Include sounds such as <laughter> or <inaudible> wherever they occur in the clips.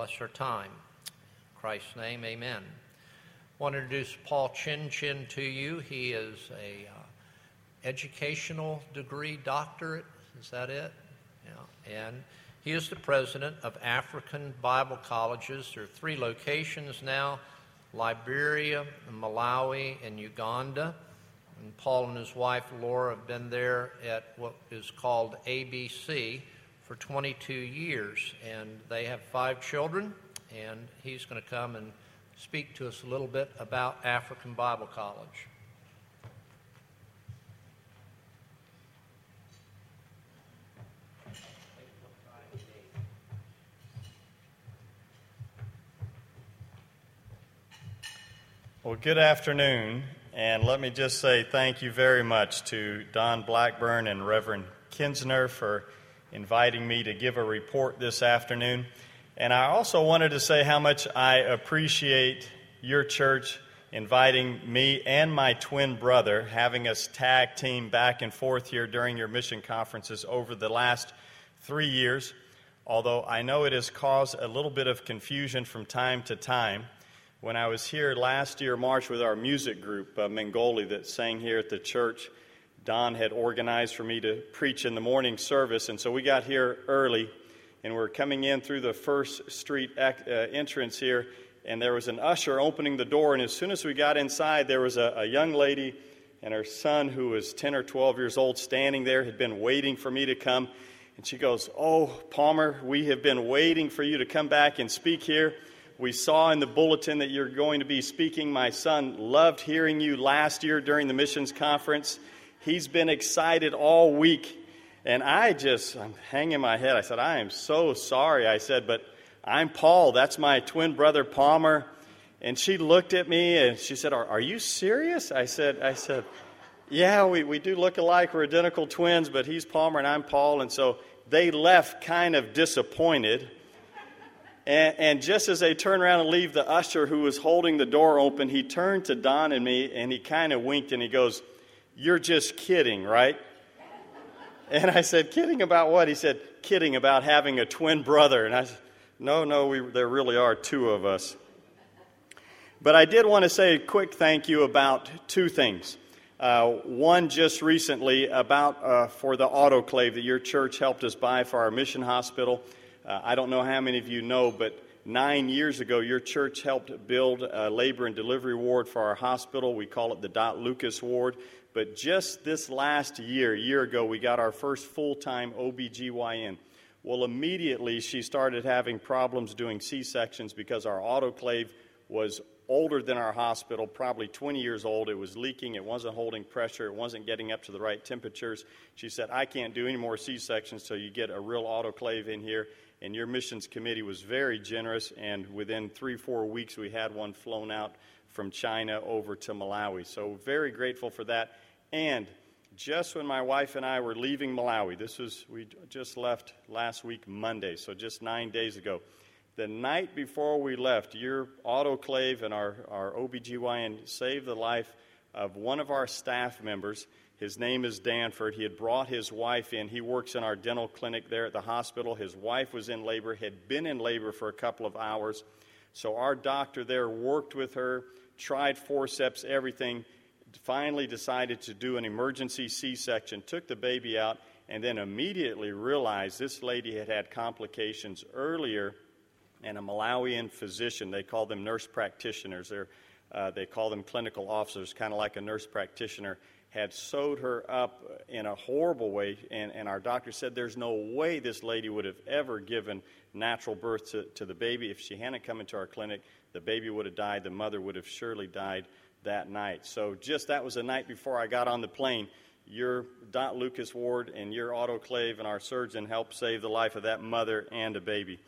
bless our time. In Christ's name, amen. I want to introduce Paul Chinchen to you. He is a uh, educational degree doctorate. Is that it? Yeah. And he is the president of African Bible Colleges. There are three locations now Liberia, Malawi, and Uganda. And Paul and his wife Laura have been there at what is called ABC for 22 years. And they have five children, and he's going to come and speak to us a little bit about African Bible College. Well, good afternoon, and let me just say thank you very much to Don Blackburn and Reverend Kinsner for inviting me to give a report this afternoon. And I also wanted to say how much I appreciate your church inviting me and my twin brother, having us tag team back and forth here during your mission conferences over the last three years. Although I know it has caused a little bit of confusion from time to time. When I was here last year, March, with our music group, uh, Mengoli, that sang here at the church, Don had organized for me to preach in the morning service. And so we got here early, and we're coming in through the First Street uh, entrance here. And there was an usher opening the door. And as soon as we got inside, there was a, a young lady and her son, who was 10 or 12 years old, standing there, had been waiting for me to come. And she goes, Oh, Palmer, we have been waiting for you to come back and speak here. We saw in the bulletin that you're going to be speaking. My son loved hearing you last year during the missions conference. He's been excited all week. And I just, I'm hanging my head. I said, I am so sorry. I said, but I'm Paul. That's my twin brother, Palmer. And she looked at me and she said, Are, are you serious? I said, I said, Yeah, we, we do look alike. We're identical twins, but he's Palmer and I'm Paul. And so they left kind of disappointed. And, and, just as they turned around and leave, the usher who was holding the door open, he turned to Don and me and he kind of winked and he goes, You're just kidding, right? And I said, Kidding about what? He said, Kidding about having a twin brother. And I said, No, no, we, there really are two of us. But I did want to say a quick thank you about two things. Uh, one just recently about uh, for the autoclave that your church helped us buy for our mission hospital. Uh, I don't know how many of you know, but nine years ago, your church helped build a labor and delivery ward for our hospital. We call it the Dot Lucas Ward. But just this last year, year ago, we got our first full time OBGYN. Well, immediately she started having problems doing C sections because our autoclave was older than our hospital, probably 20 years old. It was leaking, it wasn't holding pressure, it wasn't getting up to the right temperatures. She said, I can't do any more C sections, so you get a real autoclave in here and your missions committee was very generous. And within three, four weeks, we had one flown out from China over to Malawi. So, very grateful for that. And just when my wife and I were leaving Malawi, this was, we just left last week, Monday, so just nine days ago. The night before we left, your autoclave and our, our OBGYN saved the life of one of our staff members. His name is Danford. He had brought his wife in. He works in our dental clinic there at the hospital. His wife was in labor, had been in labor for a couple of hours. So our doctor there worked with her, tried forceps, everything, finally decided to do an emergency C section, took the baby out, and then immediately realized this lady had had complications earlier. And a Malawian physician, they call them nurse practitioners, uh, they call them clinical officers, kind of like a nurse practitioner had sewed her up in a horrible way, and, and our doctor said there's no way this lady would have ever given natural birth to, to the baby. If she hadn't come into our clinic, the baby would have died, the mother would have surely died that night. So, just that was the night before I got on the plane. Your Dot Lucas Ward and your autoclave and our surgeon helped save the life of that mother and a baby.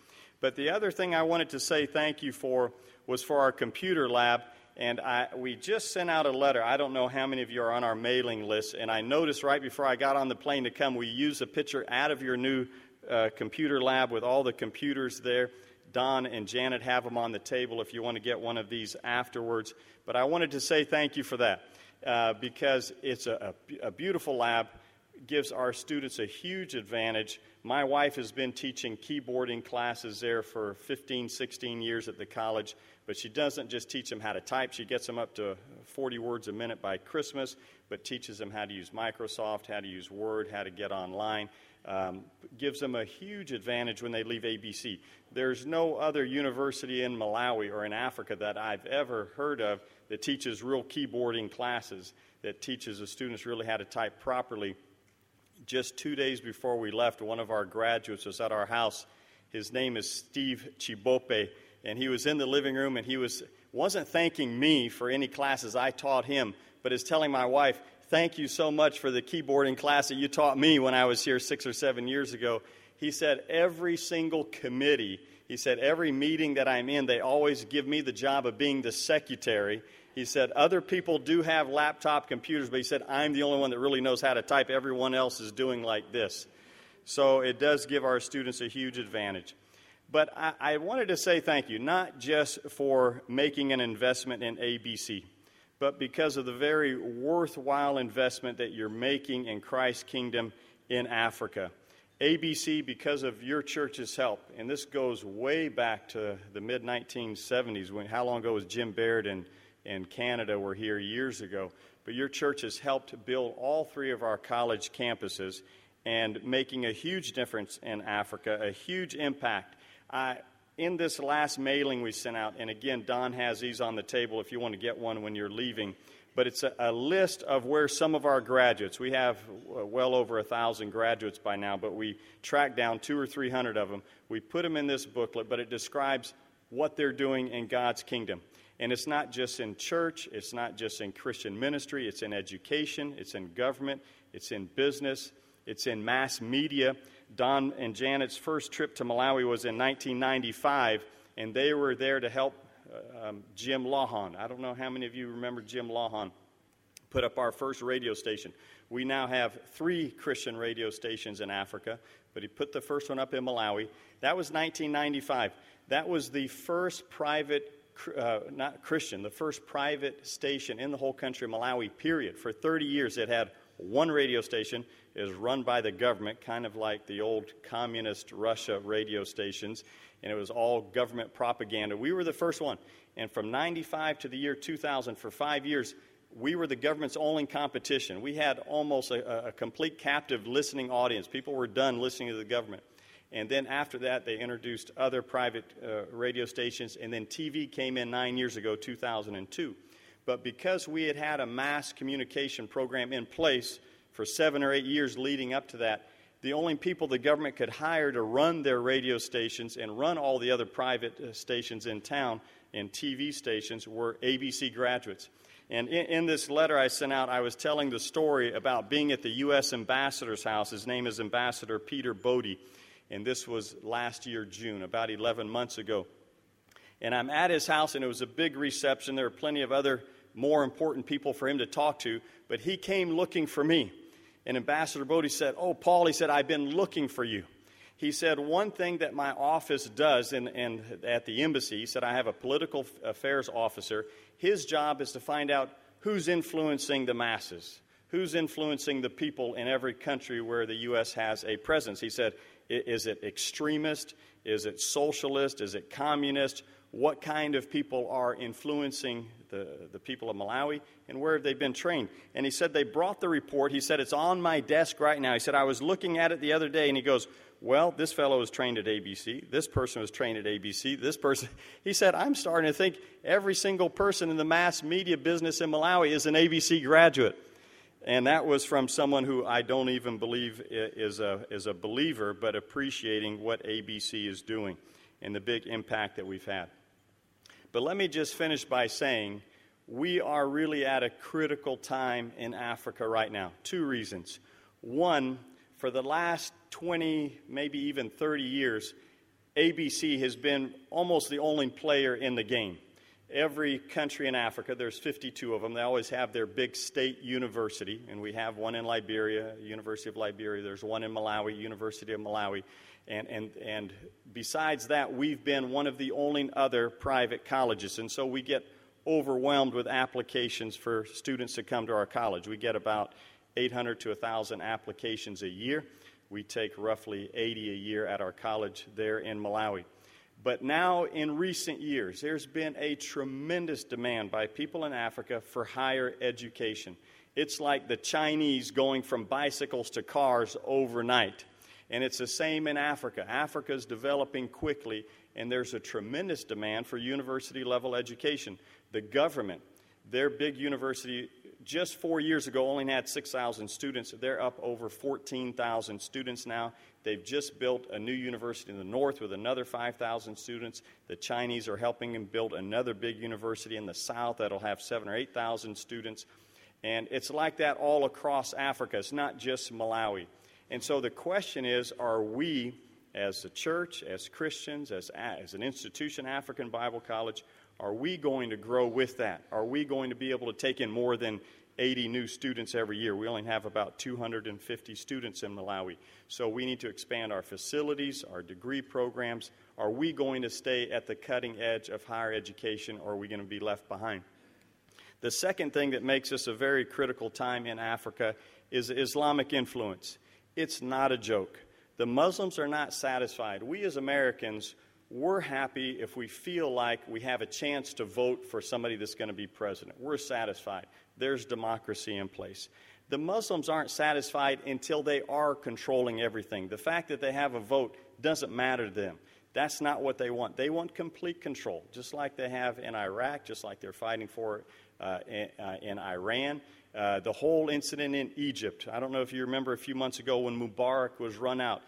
But the other thing I wanted to say thank you for was for our computer lab and I, we just sent out a letter. I don't know how many of you are on our mailing list. And I noticed right before I got on the plane to come, we used a picture out of your new uh, computer lab with all the computers there. Don and Janet have them on the table if you want to get one of these afterwards. But I wanted to say thank you for that uh, because it's a, a, a beautiful lab gives our students a huge advantage. My wife has been teaching keyboarding classes there for 15, 16 years at the college, but she doesn't just teach them how to type. She gets them up to 40 words a minute by Christmas, but teaches them how to use Microsoft, how to use Word, how to get online. Um, gives them a huge advantage when they leave ABC. There's no other university in Malawi or in Africa that I've ever heard of that teaches real keyboarding classes, that teaches the students really how to type properly just two days before we left, one of our graduates was at our house. His name is Steve Chibope, and he was in the living room and he was, wasn't thanking me for any classes I taught him, but is telling my wife, Thank you so much for the keyboarding class that you taught me when I was here six or seven years ago. He said, Every single committee, he said, every meeting that I'm in, they always give me the job of being the secretary. He said, Other people do have laptop computers, but he said, I'm the only one that really knows how to type. Everyone else is doing like this. So it does give our students a huge advantage. But I, I wanted to say thank you, not just for making an investment in ABC, but because of the very worthwhile investment that you're making in Christ's kingdom in Africa. ABC, because of your church's help, and this goes way back to the mid 1970s, when how long ago was Jim Baird and in Canada were here years ago. But your church has helped build all three of our college campuses and making a huge difference in Africa, a huge impact. I, in this last mailing we sent out, and again, Don has these on the table if you want to get one when you're leaving, but it's a, a list of where some of our graduates, we have uh, well over a thousand graduates by now, but we tracked down two or three hundred of them. We put them in this booklet, but it describes what they're doing in God's kingdom. And it's not just in church, it's not just in Christian ministry, it's in education, it's in government, it's in business, it's in mass media. Don and Janet's first trip to Malawi was in 1995, and they were there to help uh, um, Jim Lawhon. I don't know how many of you remember Jim Lawhon put up our first radio station. We now have three Christian radio stations in Africa, but he put the first one up in Malawi. That was 1995. That was the first private uh, not Christian, the first private station in the whole country, Malawi, period. For 30 years, it had one radio station. is run by the government, kind of like the old communist Russia radio stations, and it was all government propaganda. We were the first one. And from 95 to the year 2000, for five years, we were the government's only competition. We had almost a, a complete captive listening audience. People were done listening to the government. And then after that, they introduced other private uh, radio stations. And then TV came in nine years ago, 2002. But because we had had a mass communication program in place for seven or eight years leading up to that, the only people the government could hire to run their radio stations and run all the other private uh, stations in town and TV stations were ABC graduates. And in, in, this letter I sent out, I was telling the story about being at the U.S. ambassador's house. His name is Ambassador Peter Bodde and this was last year, June, about 11 months ago. And I'm at his house, and it was a big reception. There were plenty of other more important people for him to talk to, but he came looking for me. And Ambassador Bodde said, Oh, Paul, he said, I've been looking for you. He said, One thing that my office does in, in, at the embassy, he said, I have a political affairs officer. His job is to find out who's influencing the masses, who's influencing the people in every country where the U.S. has a presence. He said, is it extremist? Is it socialist? Is it communist? What kind of people are influencing the, the people of Malawi and where have they been trained? And he said they brought the report. He said it's on my desk right now. He said I was looking at it the other day and he goes, well, this fellow was trained at ABC. This person was trained at ABC. This person, <laughs> he said, I'm starting to think every single person in the mass media business in Malawi is an ABC graduate. And that was from someone who I don't even believe is a, is a believer, but appreciating what ABC is doing and the big impact that we've had. But let me just finish by saying we are really at a critical time in Africa right now. Two reasons. One, for the last 20, maybe even 30 years, ABC has been almost the only player in the game every country in Africa, there's 52 of them, they always have their big state university, and we have one in Liberia, University of Liberia, there's one in Malawi, University of Malawi. And, and, and besides that, we've been one of the only other private colleges, and so we get overwhelmed with applications for students to come to our college. We get about 800 to 1,000 applications a year. We take roughly 80 a year at our college there in Malawi. But now, in recent years, there's been a tremendous demand by people in Africa for higher education. It's like the Chinese going from bicycles to cars overnight. And it's the same in Africa. Africa is developing quickly, and there's a tremendous demand for university level education. The government, their big university, just four years ago only had 6,000 students. They're up over 14,000 students now. They've just built a new university in the north with another 5,000 students. The Chinese are helping them build another big university in the south that'll have seven or 8,000 students. And it's like that all across Africa. It's not just Malawi. And so the question is are we, as a church, as Christians, as, as an institution, African Bible College, are we going to grow with that? Are we going to be able to take in more than 80 new students every year? We only have about 250 students in Malawi. So we need to expand our facilities, our degree programs. Are we going to stay at the cutting edge of higher education or are we going to be left behind? The second thing that makes this a very critical time in Africa is Islamic influence. It's not a joke. The Muslims are not satisfied. We as Americans, we're happy if we feel like we have a chance to vote for somebody that's going to be president. We're satisfied. There's democracy in place. The Muslims aren't satisfied until they are controlling everything. The fact that they have a vote doesn't matter to them. That's not what they want. They want complete control, just like they have in Iraq, just like they're fighting for uh, in, uh, in Iran. Uh, the whole incident in Egypt. I don't know if you remember a few months ago when Mubarak was run out.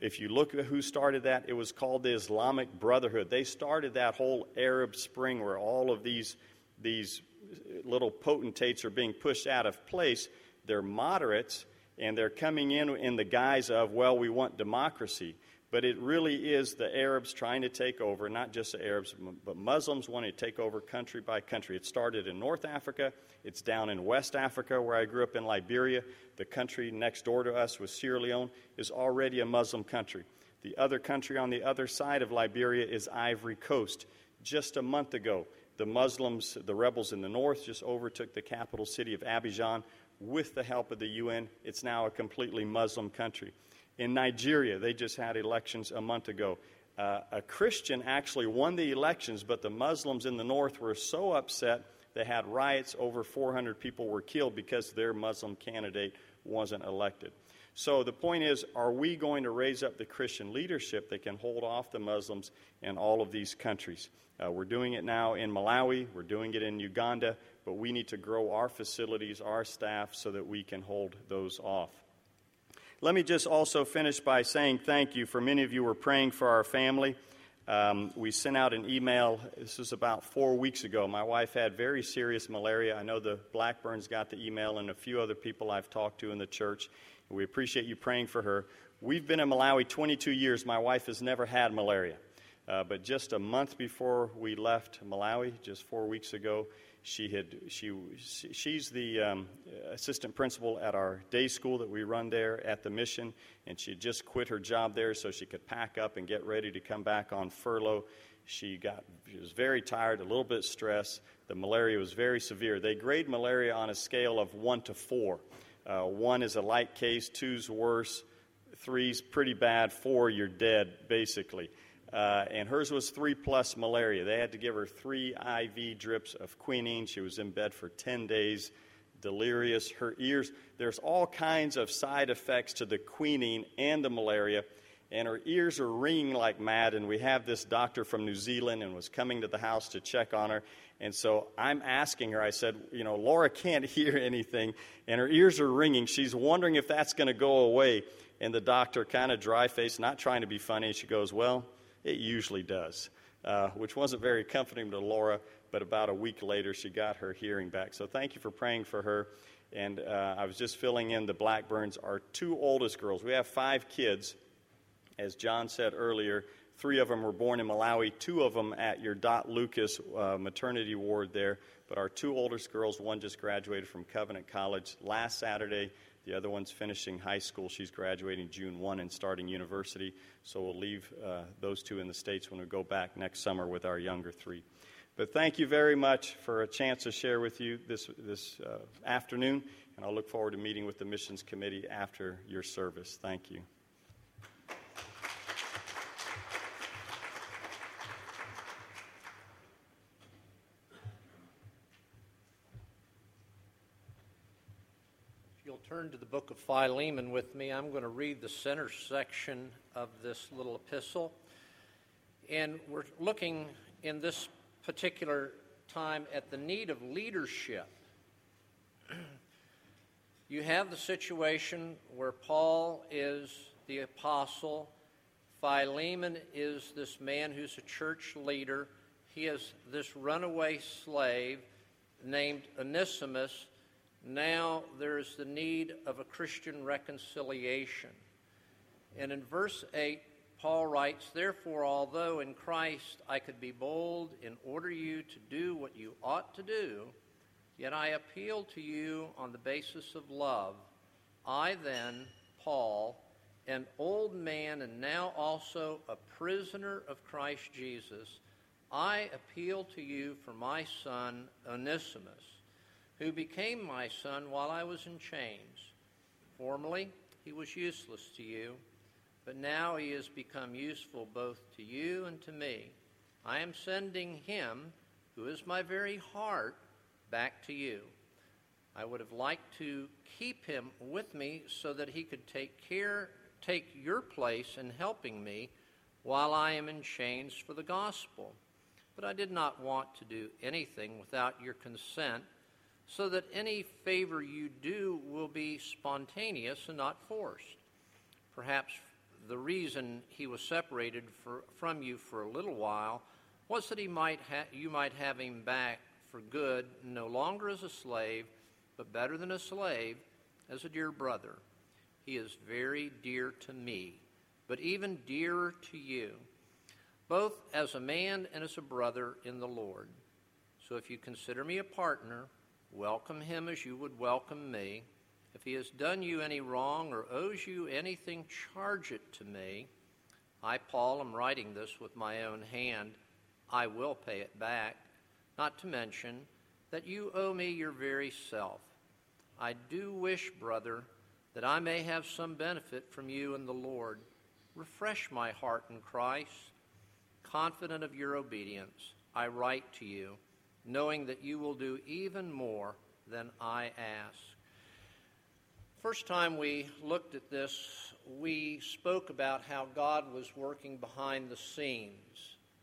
If you look at who started that, it was called the Islamic Brotherhood. They started that whole Arab Spring where all of these, these little potentates are being pushed out of place. They're moderates, and they're coming in in the guise of, well, we want democracy but it really is the Arabs trying to take over, not just the Arabs, but Muslims wanting to take over country by country. It started in North Africa, it's down in West Africa, where I grew up in Liberia. The country next door to us was Sierra Leone, is already a Muslim country. The other country on the other side of Liberia is Ivory Coast. Just a month ago, the Muslims, the rebels in the north, just overtook the capital city of Abidjan with the help of the UN. It's now a completely Muslim country. In Nigeria, they just had elections a month ago. Uh, a Christian actually won the elections, but the Muslims in the north were so upset they had riots. Over 400 people were killed because their Muslim candidate wasn't elected. So the point is are we going to raise up the Christian leadership that can hold off the Muslims in all of these countries? Uh, we're doing it now in Malawi, we're doing it in Uganda, but we need to grow our facilities, our staff, so that we can hold those off. Let me just also finish by saying thank you for many of you were praying for our family. Um, we sent out an email, this was about four weeks ago. My wife had very serious malaria. I know the Blackburns got the email and a few other people I've talked to in the church. We appreciate you praying for her. We've been in Malawi 22 years. My wife has never had malaria. Uh, but just a month before we left Malawi, just four weeks ago, she had she she's the um, assistant principal at our day school that we run there at the mission, and she had just quit her job there so she could pack up and get ready to come back on furlough. She got she was very tired, a little bit stressed. The malaria was very severe. They grade malaria on a scale of one to four. Uh, one is a light case, two's worse, three's pretty bad, four you're dead basically. Uh, and hers was three plus malaria. They had to give her three IV drips of quinine. She was in bed for 10 days, delirious. Her ears, there's all kinds of side effects to the quinine and the malaria. And her ears are ringing like mad. And we have this doctor from New Zealand and was coming to the house to check on her. And so I'm asking her, I said, you know, Laura can't <laughs> hear anything, and her ears are ringing. She's wondering if that's going to go away. And the doctor, kind of dry faced, not trying to be funny, she goes, Well, it usually does, uh, which wasn't very comforting to Laura, but about a week later, she got her hearing back. So thank you for praying for her. And uh, I was just filling in the Blackburns, our two oldest girls. We have five kids. As John said earlier, three of them were born in Malawi, two of them at your Dot Lucas uh, maternity ward there. But our two oldest girls, one just graduated from Covenant College last Saturday. The other one's finishing high school. She's graduating June 1 and starting university. So we'll leave uh, those two in the States when we go back next summer with our younger three. But thank you very much for a chance to share with you this, this uh, afternoon, and I'll look forward to meeting with the Missions Committee after your service. Thank you. Turn to the book of Philemon with me, I'm going to read the center section of this little epistle. And we're looking in this particular time at the need of leadership. <clears throat> you have the situation where Paul is the apostle, Philemon is this man who's a church leader, he is this runaway slave named Onesimus now there's the need of a Christian reconciliation. And in verse 8, Paul writes, Therefore, although in Christ I could be bold in order you to do what you ought to do, yet I appeal to you on the basis of love. I then, Paul, an old man and now also a prisoner of Christ Jesus, I appeal to you for my son Onesimus who became my son while I was in chains. Formerly, he was useless to you, but now he has become useful both to you and to me. I am sending him, who is my very heart, back to you. I would have liked to keep him with me so that he could take care, take your place in helping me while I am in chains for the gospel. But I did not want to do anything without your consent so that any favor you do will be spontaneous and not forced. Perhaps the reason he was separated for, from you for a little while was that he might ha- you might have him back for good, no longer as a slave, but better than a slave, as a dear brother. He is very dear to me, but even dearer to you, both as a man and as a brother in the Lord. So if you consider me a partner, Welcome him as you would welcome me. If he has done you any wrong or owes you anything, charge it to me. I, Paul, am writing this with my own hand. I will pay it back. Not to mention that you owe me your very self. I do wish, brother, that I may have some benefit from you and the Lord. Refresh my heart in Christ. Confident of your obedience, I write to you knowing that you will do even more than I ask. First time we looked at this, we spoke about how God was working behind the scenes.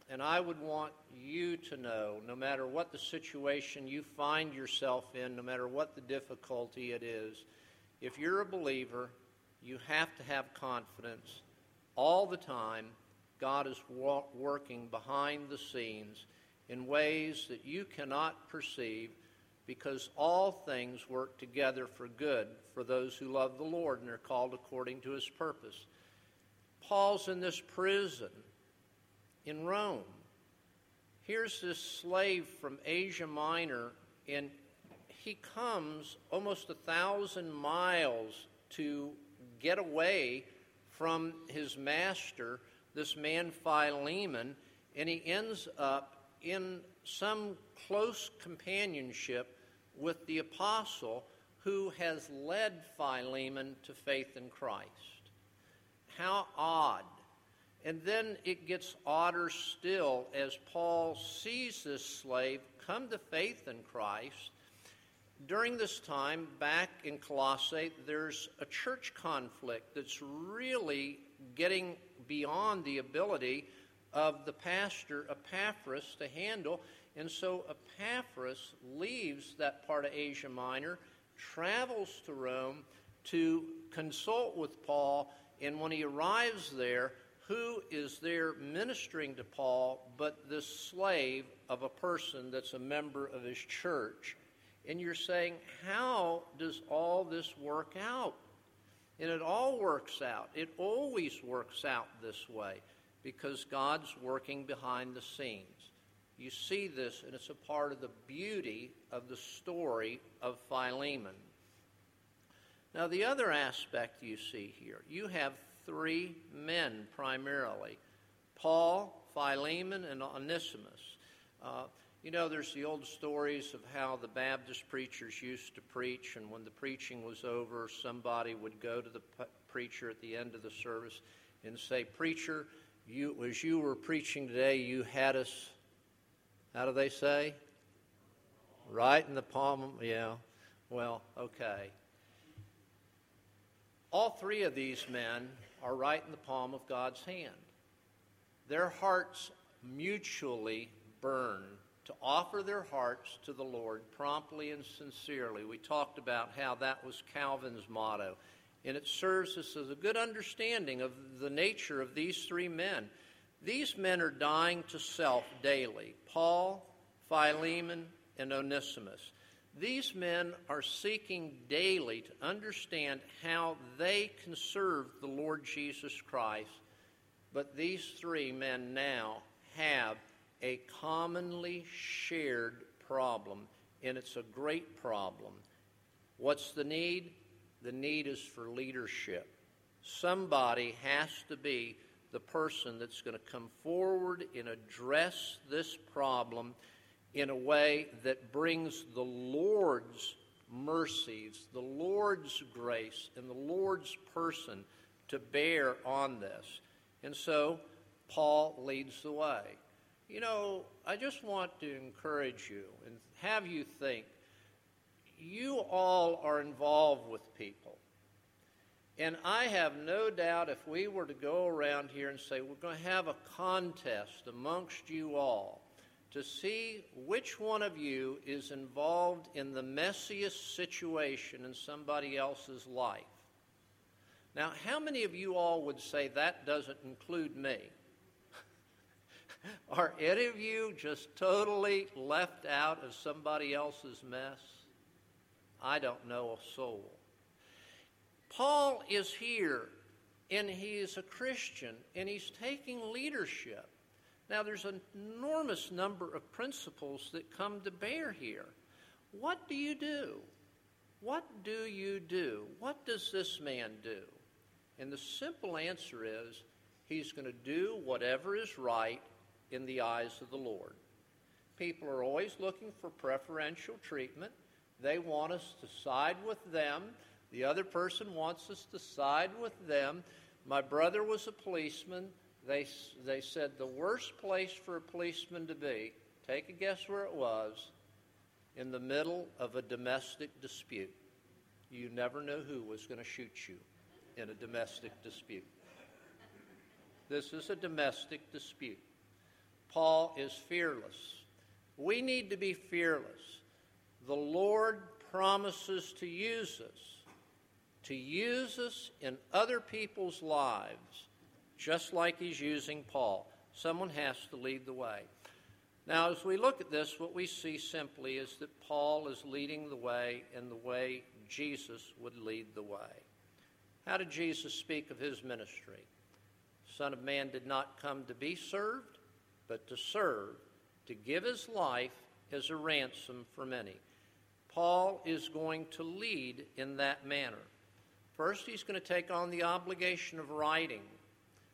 And I would want you to know, no matter what the situation you find yourself in, no matter what the difficulty it is, if you're a believer, you have to have confidence all the time. God is working behind the scenes in ways that you cannot perceive because all things work together for good for those who love the Lord and are called according to his purpose. Paul's in this prison in Rome. Here's this slave from Asia Minor, and he comes almost a thousand miles to get away from his master, this man Philemon, and he ends up in some close companionship with the apostle who has led Philemon to faith in Christ. How odd. And then it gets odder still as Paul sees this slave come to faith in Christ. During this time, back in Colossae, there's a church conflict that's really getting beyond the ability of the pastor Epaphras to handle. And so Epaphras leaves that part of Asia Minor, travels to Rome to consult with Paul, and when he arrives there, who is there ministering to Paul but this slave of a person that's a member of his church? And you're saying, how does all this work out? And it all works out. It always works out this way because God's working behind the scenes. You see this, and it's a part of the beauty of the story of Philemon. Now, the other aspect you see here, you have three men primarily Paul, Philemon, and Onesimus. Uh, You know, there's the old stories of how the Baptist preachers used to preach, and when the preaching was over, somebody would go to the preacher at the end of the service and say, Preacher, you, as you were preaching today, you had us, how do they say? Right in the palm, yeah. Well, okay. All three of these men are right in the palm of God's hand. Their hearts mutually burn to offer their hearts to the Lord promptly and sincerely. We talked about how that was Calvin's motto, and it serves us as a good understanding of the nature of these three men. These men are dying to self daily Paul, Philemon, and Onesimus. These men are seeking daily to understand how they can serve the Lord Jesus Christ, but these three men now have a commonly shared problem, and it's a great problem. What's the need? The need is for leadership. Somebody has to be the person that's going to come forward and address this problem in a way that brings the Lord's mercies, the Lord's grace, and the Lord's person to bear on this. And so Paul leads the way. You know, I just want to encourage you and have you think you all are involved with people. And I have no doubt if we were to go around here and say, we're going to have a contest amongst you all to see which one of you is involved in the messiest situation in somebody else's life. Now, how many of you all would say that doesn't include me? <laughs> Are any of you just totally left out of somebody else's mess? I don't know a soul. Paul is here, and he is a Christian, and he's taking leadership. Now, there's an enormous number of principles that come to bear here. What do you do? What do you do? What does this man do? And the simple answer is he's going to do whatever is right in the eyes of the Lord. People are always looking for preferential treatment. They want us to side with them. The other person wants us to side with them. My brother was a policeman. They, they said the worst place for a policeman to be, take a guess where it was, in the middle of a domestic dispute. You never know who was going to shoot you in a domestic dispute. This is a domestic dispute. Paul is fearless. We need to be fearless. The Lord promises to use us, to use us in other people's lives, just like He's using Paul. Someone has to lead the way. Now, as we look at this, what we see simply is that Paul is leading the way in the way Jesus would lead the way. How did Jesus speak of his ministry? Son of Man did not come to be served, but to serve, to give his life as a ransom for many. Paul is going to lead in that manner. First, he's going to take on the obligation of writing.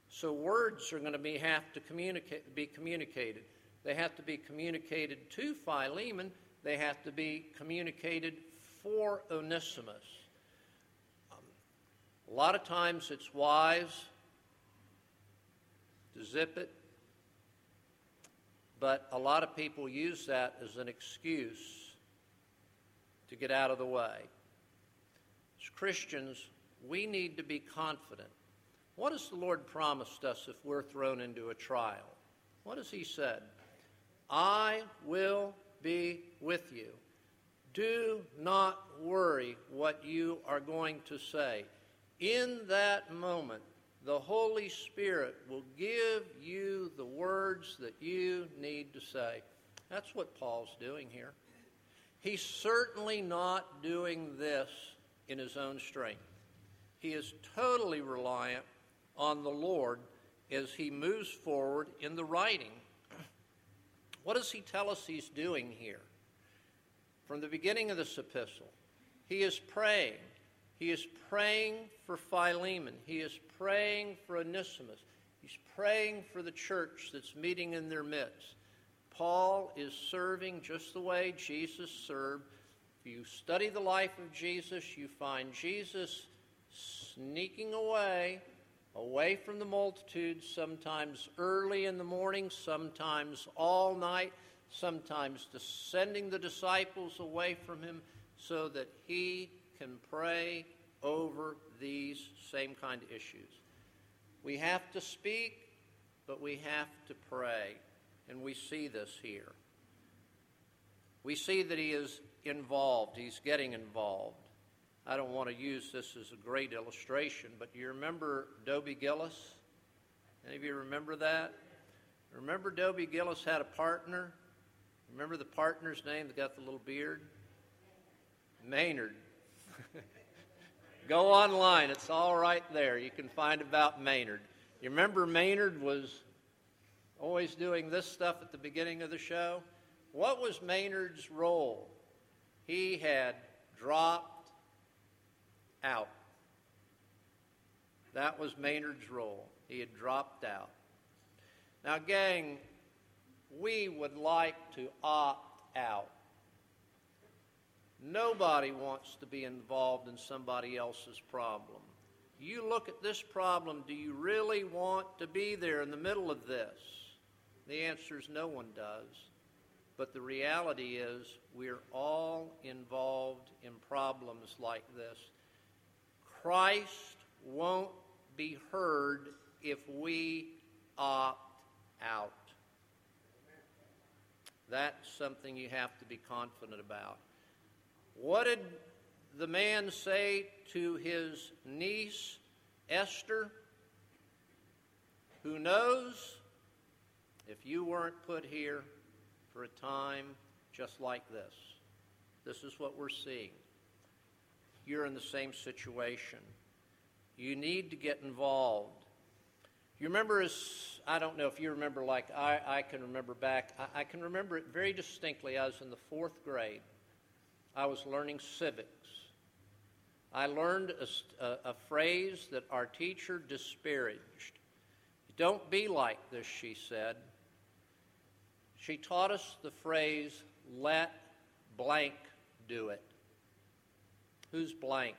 So words are going to be, have to communicate, be communicated. They have to be communicated to Philemon. They have to be communicated for Onesimus. Um, a lot of times it's wise to zip it but a lot of people use that as an excuse to get out of the way. As Christians, we need to be confident. What has the Lord promised us if we're thrown into a trial? What has He said? I will be with you. Do not worry what you are going to say. In that moment, the Holy Spirit will give you the words that you need to say. That's what Paul's doing here. He's certainly not doing this in his own strength. He is totally reliant on the Lord as he moves forward in the writing. What does he tell us he's doing here? From the beginning of this epistle, he is praying. He is praying for Philemon. He is praying for Onesimus. He's praying for the church that's meeting in their midst. Paul is serving just the way Jesus served. If you study the life of Jesus, you find Jesus sneaking away, away from the multitude, sometimes early in the morning, sometimes all night, sometimes sending the disciples away from him so that he can pray over these same kind of issues. We have to speak, but we have to pray, and we see this here. We see that he is involved, he's getting involved. I don't want to use this as a great illustration, but do you remember Dobie Gillis? Any of you remember that? Remember Dobie Gillis had a partner? Remember the partner's name that got the little beard? Maynard. <laughs> Go online, it's all right there. You can find about Maynard. You remember Maynard was always doing this stuff at the beginning of the show? What was Maynard's role? He had dropped out. That was Maynard's role. He had dropped out. Now, gang, we would like to opt out. Nobody wants to be involved in somebody else's problem. You look at this problem, do you really want to be there in the middle of this? The answer is no one does. But the reality is, we're all involved in problems like this. Christ won't be heard if we opt out. That's something you have to be confident about. What did the man say to his niece, Esther? Who knows if you weren't put here for a time just like this? This is what we're seeing. You're in the same situation. You need to get involved. You remember, as I don't know if you remember, like I, I can remember back, I, I can remember it very distinctly. I was in the fourth grade. I was learning civics. I learned a, a, a phrase that our teacher disparaged. Don't be like this, she said. She taught us the phrase, let blank do it. Who's blank?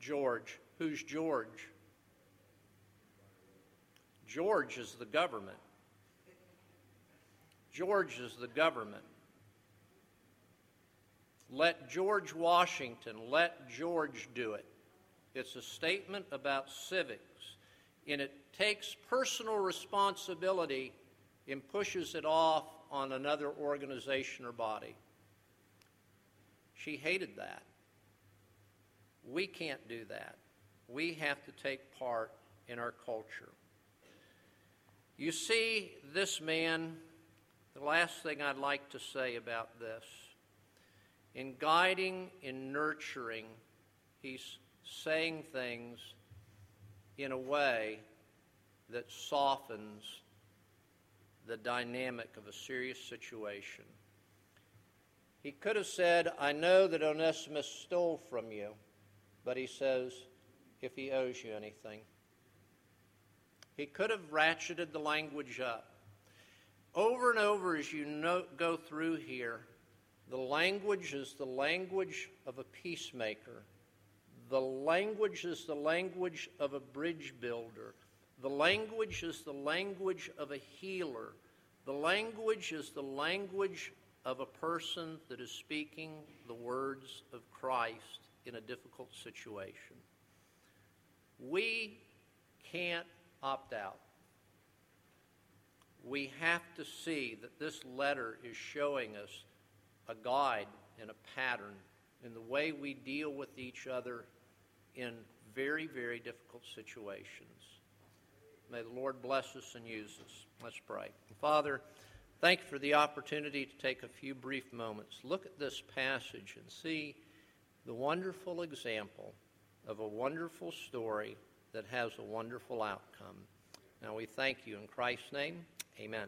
George. Who's George? George is the government. George is the government. Let George Washington, let George do it. It's a statement about civics, and it takes personal responsibility and pushes it off on another organization or body. She hated that. We can't do that. We have to take part in our culture. You see, this man, the last thing I'd like to say about this in guiding, in nurturing, he's saying things in a way that softens the dynamic of a serious situation. He could have said, I know that Onesimus stole from you, but he says, if he owes you anything. He could have ratcheted the language up. Over and over, as you know, go through here, the language is the language of a peacemaker. The language is the language of a bridge builder. The language is the language of a healer. The language is the language of a person that is speaking the words of Christ in a difficult situation. We can't opt out. We have to see that this letter is showing us a guide and a pattern in the way we deal with each other in very, very difficult situations. May the Lord bless us and use us. Let's pray. Father, thank you for the opportunity to take a few brief moments. Look at this passage and see the wonderful example of a wonderful story that has a wonderful outcome. Now we thank you in Christ's name. Amen.